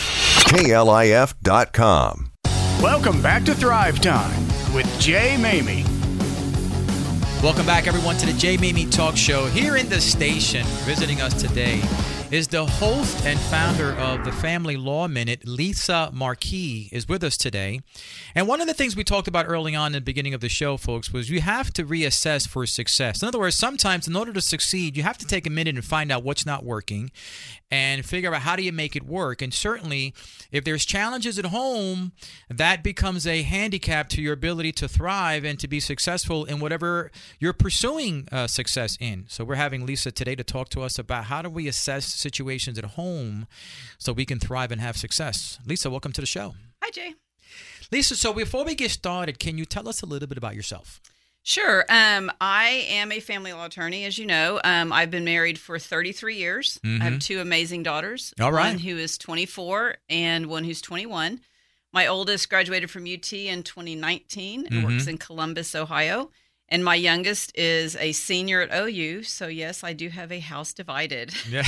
KLIF.com. Welcome back to Thrive Time with Jay Maymi. Welcome back, everyone, to the Jay Maymi Talk Show. Here in the station, visiting us today is the host and founder of the Family Law Minute, Lisa Marquis, is with us today. And one of the things we talked about early on in the beginning of the show, folks, was you have to reassess for success. In other words, sometimes in order to succeed, you have to take a minute and find out what's not working and figure out how do you make it work. And certainly, if there's challenges at home, that becomes a handicap to your ability to thrive and to be successful in whatever you're pursuing uh, success in. So we're having Lisa today to talk to us about how do we assess situations at home so we can thrive and have success. Lisa, welcome to the show. Hi, Jay. Lisa, so before we get started, can you tell us a little bit about yourself? Sure. Um, I am a family law attorney, as you know. Um, I've been married for 33 years. Mhm. I have two amazing daughters. All right. One who is 24 and one who's 21. My oldest graduated from UT in 2019 and works Mhm. in Columbus, Ohio. And my youngest is a senior at OU. So, yes, I do have a house divided. Yeah.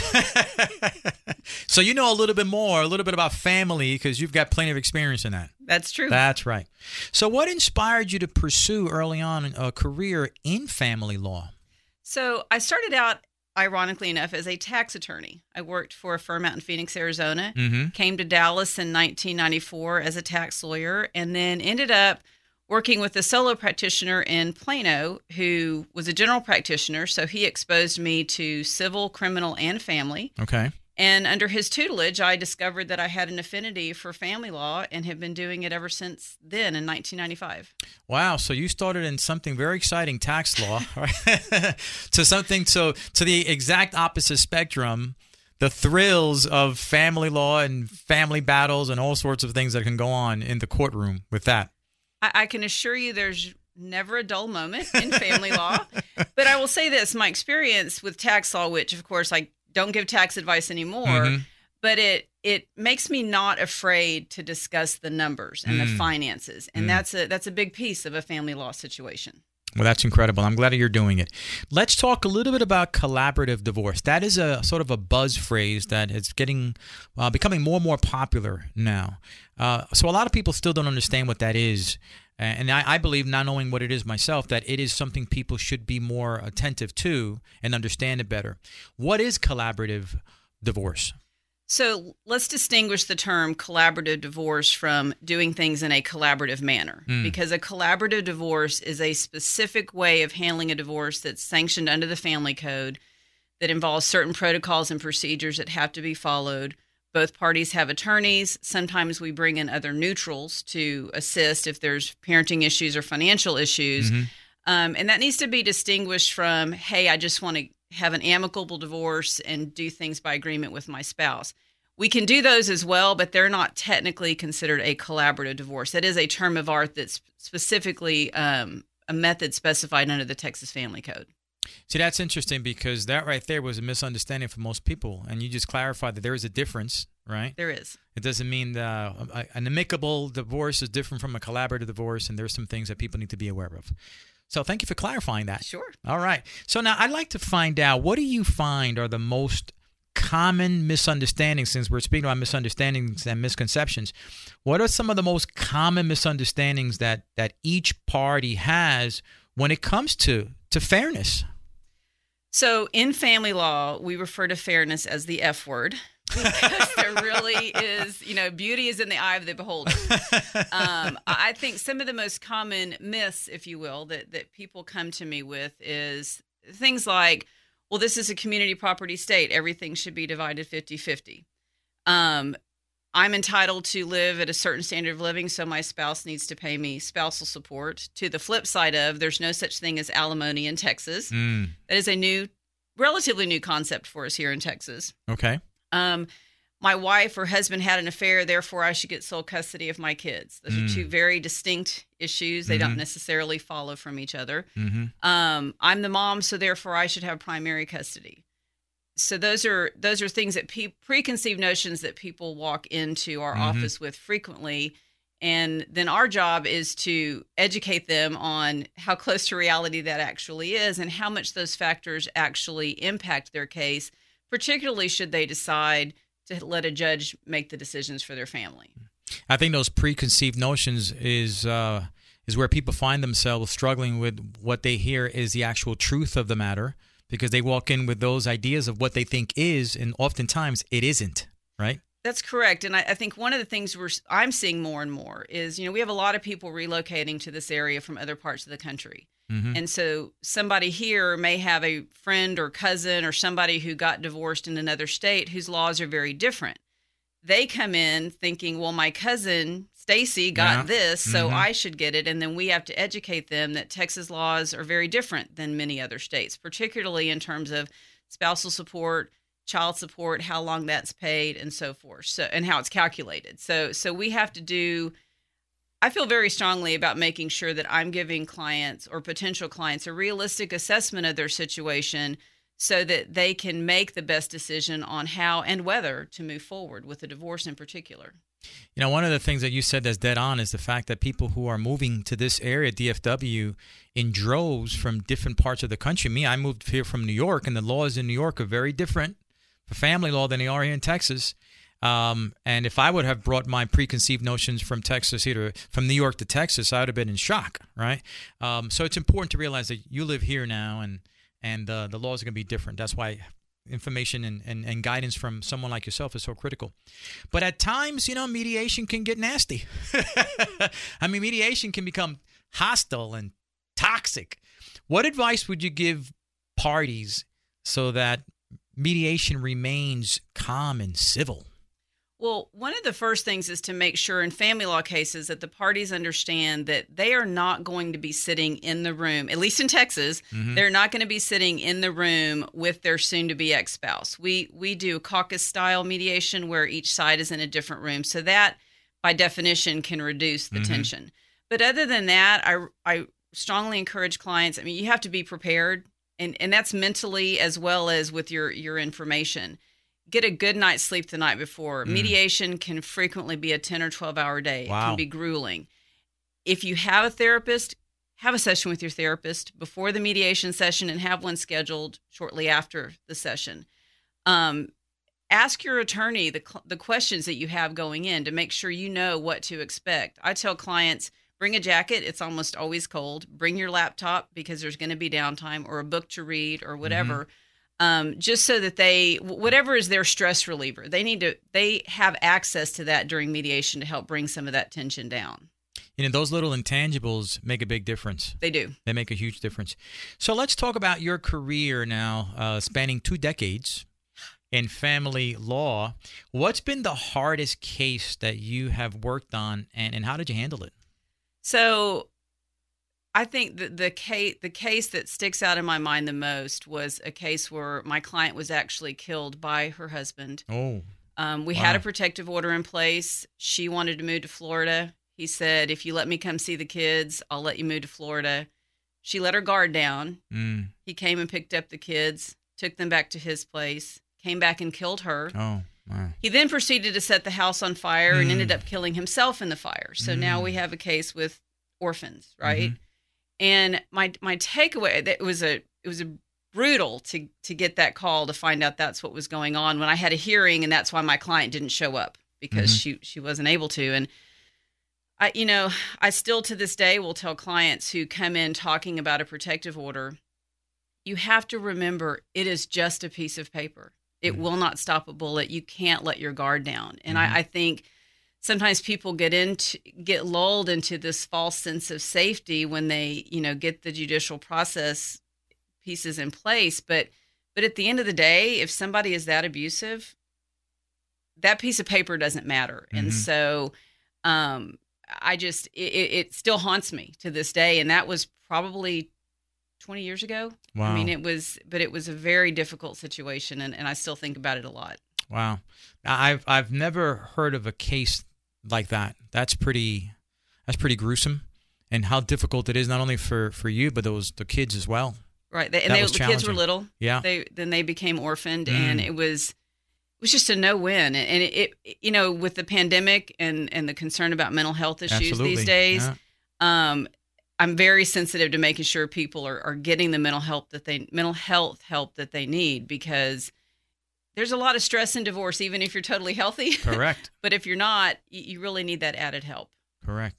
so you know a little bit more, a little bit about family because you've got plenty of experience in that. That's true. That's right. So what inspired you to pursue early on a career in family law? So I started out, ironically enough, as a tax attorney. I worked for a firm out in Phoenix, Arizona. Mhm. Came to Dallas in 1994 as a tax lawyer, and then ended up working with a solo practitioner in Plano who was a general practitioner. So he exposed me to civil, criminal, and family. Okay. And under his tutelage, I discovered that I had an affinity for family law and have been doing it ever since then in 1995. Wow. So you started in something very exciting, tax law, right? to something so to the exact opposite spectrum, the thrills of family law and family battles and all sorts of things that can go on in the courtroom with that. I, I can assure you there's never a dull moment in family law. But I will say this my experience with tax law, which of course I don't give tax advice anymore, Mhm. but it it makes me not afraid to discuss the numbers and the Mm. finances. And Mm. that's a that's a big piece of a family law situation. Well, that's incredible. I'm glad you're doing it. Let's talk a little bit about collaborative divorce. That is a sort of a buzz phrase that is getting uh, becoming more and more popular now. Uh, so a lot of people still don't understand what that is. And I, I, believe, not knowing what it is myself, that it is something people should be more attentive to and understand it better. What is collaborative divorce? So let's distinguish the term collaborative divorce from doing things in a collaborative manner. Mm. Because a collaborative divorce is a specific way of handling a divorce that's sanctioned under the family code that involves certain protocols and procedures that have to be followed. Both parties have attorneys. Sometimes we bring in other neutrals to assist if there's parenting issues or financial issues. Mm-hmm. Um, and that needs to be distinguished from, hey, I just want to have an amicable divorce and do things by agreement with my spouse. We can do those as well, but they're not technically considered a collaborative divorce. That is a term of art that's specifically um, a method specified under the Texas Family Code. See, that's interesting because that right there was a misunderstanding for most people, and you just clarified that there is a difference, right? There is. It doesn't mean uh, an amicable divorce is different from a collaborative divorce, and there's some things that people need to be aware of. So thank you for clarifying that. Sure. All right. So now I'd like to find out what do you find are the most common misunderstandings since we're speaking about misunderstandings and misconceptions what are some of the most common misunderstandings that that each party has when it comes to to fairness so in family law we refer to fairness as the f word because there really is, you know, beauty is in the eye of the beholder. Um, I think some of the most common myths, if you will, that, that people come to me with is things like, well, this is a community property state. Everything should be divided 50 50. Um, I'm entitled to live at a certain standard of living, so my spouse needs to pay me spousal support. To the flip side of, there's no such thing as alimony in Texas. Mm. That is a new, relatively new concept for us here in Texas. Okay um, my wife or husband had an affair, therefore I should get sole custody of my kids. Those mm. are two mm. very distinct issues. They mm-hmm. don't necessarily follow from each other. Mm-hmm. Um, I'm the mom, so therefore I should have primary custody. So those are those are things that pe- preconceived notions that people walk into our mm-hmm. office with frequently, and then our job is to educate them on how close to reality that actually is, and how much those factors actually impact their case particularly should they decide to let a judge make the decisions for their family. I think those preconceived notions is uh, is where people find themselves struggling with what they hear is the actual truth of the matter because they walk in with those ideas of what they think is, and oftentimes it isn't. Right. That's correct, and I, I, think one of the things we're I'm seeing more and more is you know we have a lot of people relocating to this area from other parts of the country, mm-hmm. and so somebody here may have a friend or cousin or somebody who got divorced in another state whose laws are very different. They come in thinking, well, my cousin Stacy got yeah. this, so mm-hmm. I should get it, and then we have to educate them that Texas laws are very different than many other states, particularly in terms of spousal support child support, how long that's paid, and so forth. So and how it's calculated. So so we have to do. I feel very strongly about making sure that I'm giving clients or potential clients a realistic assessment of their situation so that they can make the best decision on how and whether to move forward with a divorce in particular. You know, one of the things that you said that's dead on is the fact that people who are moving to this area, DFW, in droves from different parts of the country. Me, I moved here from New York, and the laws in New York are very different for family law than they are here in Texas. Um, and if I would have brought my preconceived notions from Texas here to, from New York to Texas, I would have been in shock, right? Um, so it's important to realize that you live here now, and and uh, the laws are going to be different. That's why information and, and, and guidance from someone like yourself is so critical. But at times, you know, mediation can get nasty. I mean, mediation can become hostile and toxic. What advice would you give parties so that mediation remains calm and civil? Well, one of the first things is to make sure in family law cases that the parties understand that they are not going to be sitting in the room, at least in Texas, mm-hmm. they're not going to be sitting in the room with their soon to be ex spouse. We we do caucus style mediation where each side is in a different room. So that by definition can reduce the mm-hmm. tension. But other than that, I I strongly encourage clients, I mean, you have to be prepared and and that's mentally as well as with your your information get a good night's sleep the night before mm. mediation can frequently be a 10 or 12 hour day wow. it can be grueling if you have a therapist have a session with your therapist before the mediation session and have one scheduled shortly after the session. Um, ask your attorney the, the questions that you have going in to make sure you know what to expect. I tell clients bring a jacket, it's almost always cold. Bring your laptop because there's going to be downtime or a book to read or whatever. Mm-hmm. Um, just so that they whatever is their stress reliever they need to they have access to that during mediation to help bring some of that tension down you know those little intangibles make a big difference they do they make a huge difference so let's talk about your career now uh, spanning two decades in family law. What's been the hardest case that you have worked on, and, and how did you handle it? So, I think the, the case the case that sticks out in my mind the most was a case where my client was actually killed by her husband. Oh. Um, we wow. had a protective order in place. She wanted to move to Florida. He said, "If you let me come see the kids, I'll let you move to Florida." She let her guard down. Mm. He came and picked up the kids, took them back to his place came back and killed her. Oh, wow. He then proceeded to set the house on fire mm. and ended up killing himself in the fire. So mm. now we have a case with orphans, right? Mm-hmm. And my my takeaway that was a it was a brutal to to get that call to find out that's what was going on when I had a hearing and that's why my client didn't show up because mm-hmm. she she wasn't able to and I you know I still to this day will tell clients who come in talking about a protective order you have to remember it is just a piece of paper it mm-hmm. will not stop a bullet. You can't let your guard down. And mm-hmm. I, I think sometimes people get into get lulled into this false sense of safety when they you know get the judicial process pieces in place but but at the end of the day if somebody is that abusive that piece of paper doesn't matter mm-hmm. and so um i just it, it still haunts me to this day and that was probably 20 years ago. Wow. I mean, it was, but it was a very difficult situation, and, and I still think about it a lot. Wow. I've I've never heard of a case like that. That's pretty that's pretty gruesome, and how difficult it is not only for for you but those the kids as well. Right, they, and they, the kids were little. Yeah. They then they became orphaned, mm. and it was it was just a no win. And it, it, you know with the pandemic and and the concern about mental health issues Absolutely. these days. Yeah. Um, I'm very sensitive to making sure people are, are getting the mental help that they mental health help that they need because there's a lot of stress in divorce, even if you're totally healthy. Correct. but if you're not, you really need that added help. Correct.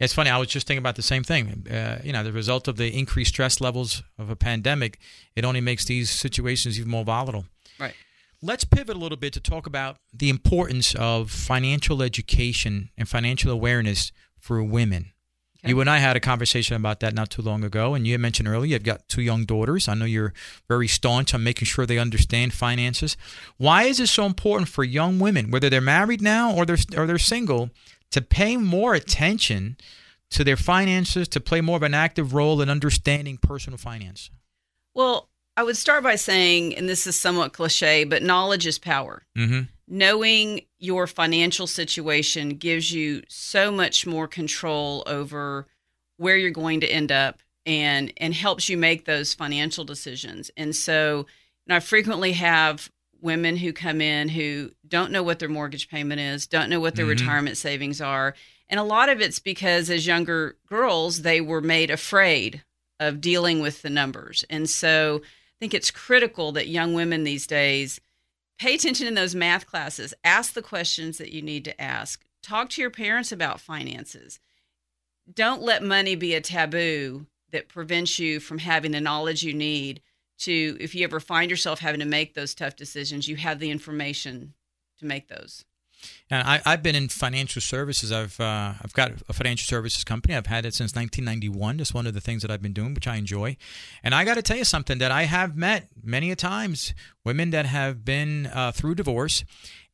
It's funny. I was just thinking about the same thing. Uh, you know, the result of the increased stress levels of a pandemic, it only makes these situations even more volatile. Right. Let's pivot a little bit to talk about the importance of financial education and financial awareness for women. You and I had a conversation about that not too long ago, and you mentioned earlier you've got two young daughters. I know you're very staunch on making sure they understand finances. Why is it so important for young women, whether they're married now or they're or they're single, to pay more attention to their finances, to play more of an active role in understanding personal finance? Well, I would start by saying, and this is somewhat cliche, but knowledge is power. Mm-hmm knowing your financial situation gives you so much more control over where you're going to end up and and helps you make those financial decisions. And so, know, I frequently have women who come in who don't know what their mortgage payment is, don't know what their mm-hmm. retirement savings are. And a lot of it's because as younger girls, they were made afraid of dealing with the numbers. And so I think it's critical that young women these days pay attention in those math classes. Ask the questions that you need to ask. Talk to your parents about finances. Don't let money be a taboo that prevents you from having the knowledge you need to, if you ever find yourself having to make those tough decisions, you have the information to make those. And I, have been in financial services. I've uh, I've got a financial services company. I've had it since 1991. It's one of the things that I've been doing, which I enjoy. And I got to tell you something that I have met many a times women that have been uh, through divorce.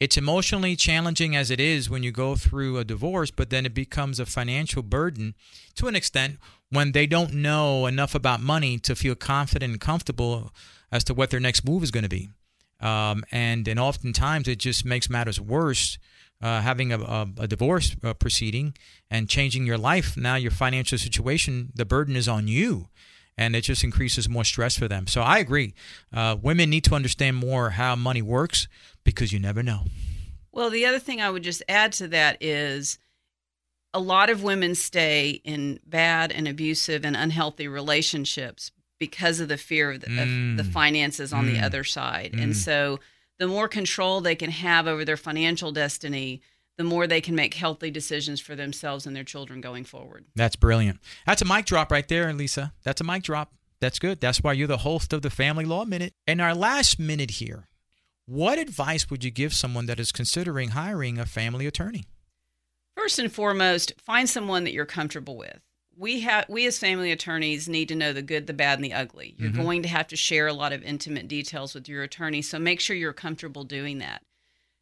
It's emotionally challenging as it is when you go through a divorce, but then it becomes a financial burden to an extent when they don't know enough about money to feel confident and comfortable as to what their next move is going to be. Um, and and oftentimes it just makes matters worse. Uh, having a, a, a divorce uh, proceeding and changing your life, now your financial situation, the burden is on you, and it just increases more stress for them. So I agree. Uh, women need to understand more how money works because you never know. Well, the other thing I would just add to that is a lot of women stay in bad and abusive and unhealthy relationships because of the fear of the, Mm. of the finances on the Mm. other side. Mm. And so the more control they can have over their financial destiny, the more they can make healthy decisions for themselves and their children going forward. That's brilliant. That's a mic drop right there, Lisa. That's a mic drop. That's good. That's why you're the host of the Family Law Minute. In our last minute here, what advice would you give someone that is considering hiring a family attorney? First and foremost, find someone that you're comfortable with. We have we as family attorneys need to know the good, the bad, and the ugly. You're Mhm. going to have to share a lot of intimate details with your attorney, so make sure you're comfortable doing that.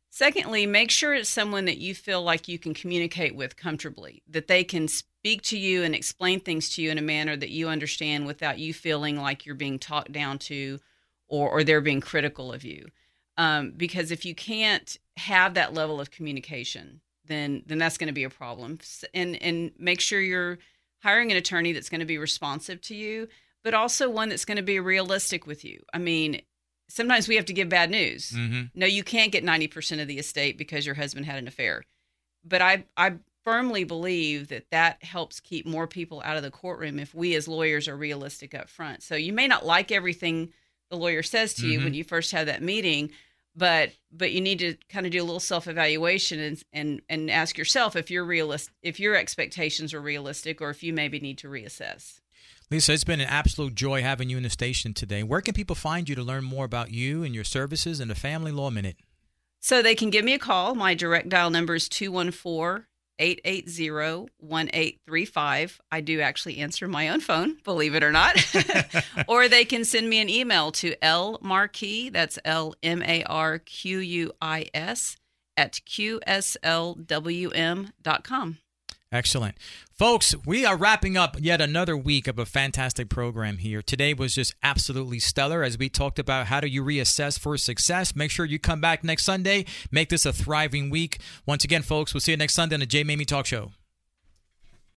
Secondly, make sure it's someone that you feel like you can communicate with comfortably, that they can speak to you and explain things to you in a manner that you understand without you feeling like you're being talked down to or, or they're being critical of you. Um, because if you can't have that level of communication, then then that's going to be a problem. And and make sure you're hiring an attorney that's going to be responsive to you, but also one that's going to be realistic with you. I mean, sometimes we have to give bad news. Mm-hmm. No, you can't get 90% of the estate because your husband had an affair. But I I firmly believe that that helps keep more people out of the courtroom if we as lawyers are realistic up front. So you may not like everything the lawyer says to you Mhm. when you first have that meeting, but but you need to kind of do a little self-evaluation and and and ask yourself if you're realist if your expectations are realistic or if you maybe need to reassess. Lisa, it's been an absolute joy having you in the station today. Where can people find you to learn more about you and your services and the Family Law Minute? So they can give me a call. My direct dial number is 214 880 1835. I do actually answer my own phone, believe it or not. or they can send me an email to lmarquis, that's L M A R Q U I S, at qslwm.com. Excellent. Folks, we are wrapping up yet another week of a fantastic program here. Today was just absolutely stellar as we talked about how do you reassess for success. Make sure you come back next Sunday. Make this a thriving week. Once again, folks, we'll see you next Sunday on the J. Maymi Talk Show.